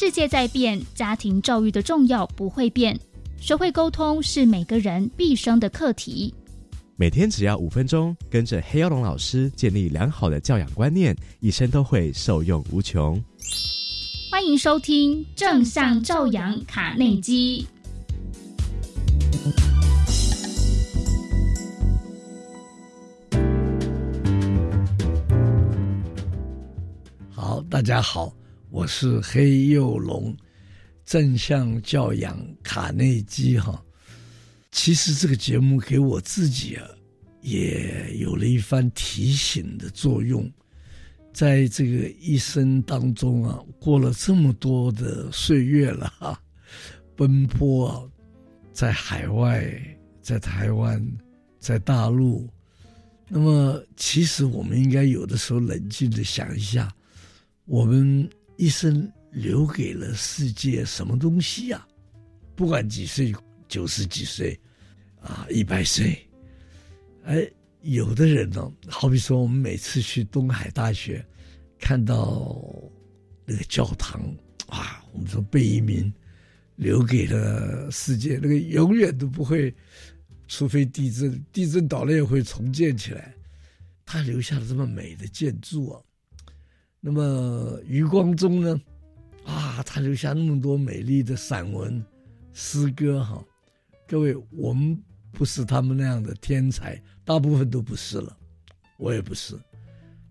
世界在变，家庭教育的重要不会变。学会沟通是每个人毕生的课题。每天只要五分钟，跟着黑曜龙老师建立良好的教养观念，一生都会受用无穷。欢迎收听正向教养卡内基。好，大家好，我是黑幼龙。正向教养卡内基哈，其实这个节目给我自己啊，也有了一番提醒的作用。在这个一生当中啊，过了这么多的岁月了哈，奔波啊，在海外，在台湾，在大陆，那么其实我们应该有的时候冷静的想一下，我们一生。留给了世界什么东西呀？不管几岁，九十几岁，啊，一百岁，哎，有的人呢，好比说我们每次去东海大学，看到那个教堂，啊，我们说贝聿铭留给了世界那个永远都不会，除非地震，地震倒了也会重建起来，他留下了这么美的建筑啊。那么余光中呢？啊，他留下那么多美丽的散文、诗歌，哈！各位，我们不是他们那样的天才，大部分都不是了，我也不是。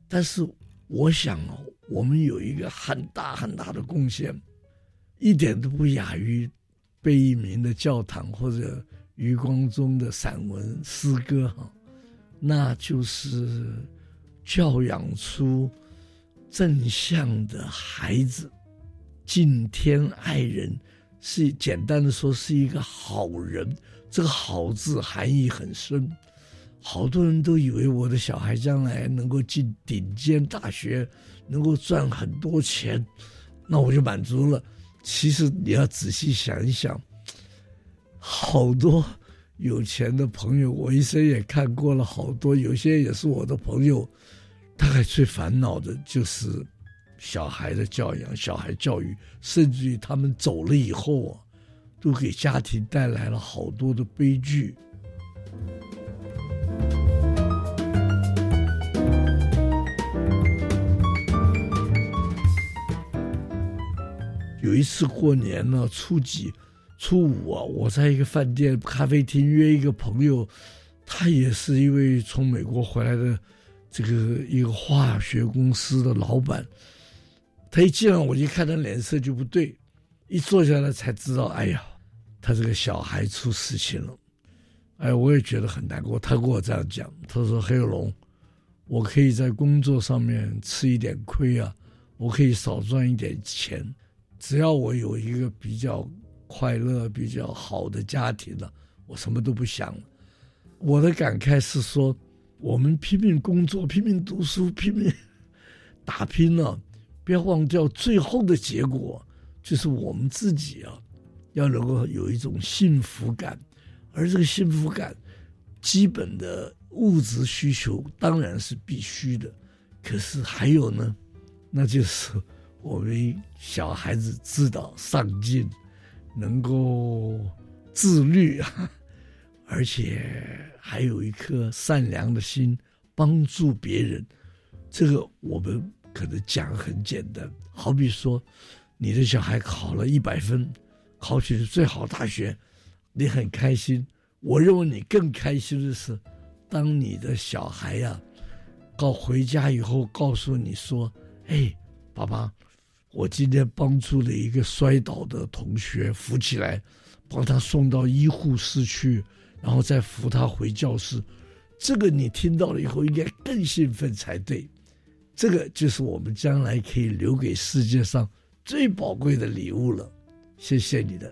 但是我想哦，我们有一个很大很大的贡献，一点都不亚于贝聿铭的教堂或者余光中的散文、诗歌，哈，那就是教养出正向的孩子。敬天爱人，是简单的说是一个好人。这个“好”字含义很深，好多人都以为我的小孩将来能够进顶尖大学，能够赚很多钱，那我就满足了。其实你要仔细想一想，好多有钱的朋友，我一生也看过了好多，有些也是我的朋友，大概最烦恼的就是。小孩的教养、小孩教育，甚至于他们走了以后啊，都给家庭带来了好多的悲剧。有一次过年呢，初几、初五啊，我在一个饭店咖啡厅约一个朋友，他也是一位从美国回来的这个一个化学公司的老板。他一进来，我一看他脸色就不对，一坐下来才知道，哎呀，他这个小孩出事情了，哎，我也觉得很难过。他跟我这样讲，他说：“黑龙，我可以在工作上面吃一点亏啊，我可以少赚一点钱，只要我有一个比较快乐、比较好的家庭了，我什么都不想。”我的感慨是说，我们拼命工作、拼命读书、拼命打拼了。不要忘掉，最后的结果就是我们自己啊，要能够有一种幸福感，而这个幸福感，基本的物质需求当然是必须的，可是还有呢，那就是我们小孩子知道上进，能够自律啊，而且还有一颗善良的心，帮助别人，这个我们。可能讲很简单，好比说，你的小孩考了一百分，考取了最好大学，你很开心。我认为你更开心的是，当你的小孩呀、告回家以后告诉你说：“哎，爸爸，我今天帮助了一个摔倒的同学扶起来，帮他送到医护室去，然后再扶他回教室。”这个你听到了以后应该更兴奋才对。这个就是我们将来可以留给世界上最宝贵的礼物了，谢谢你的。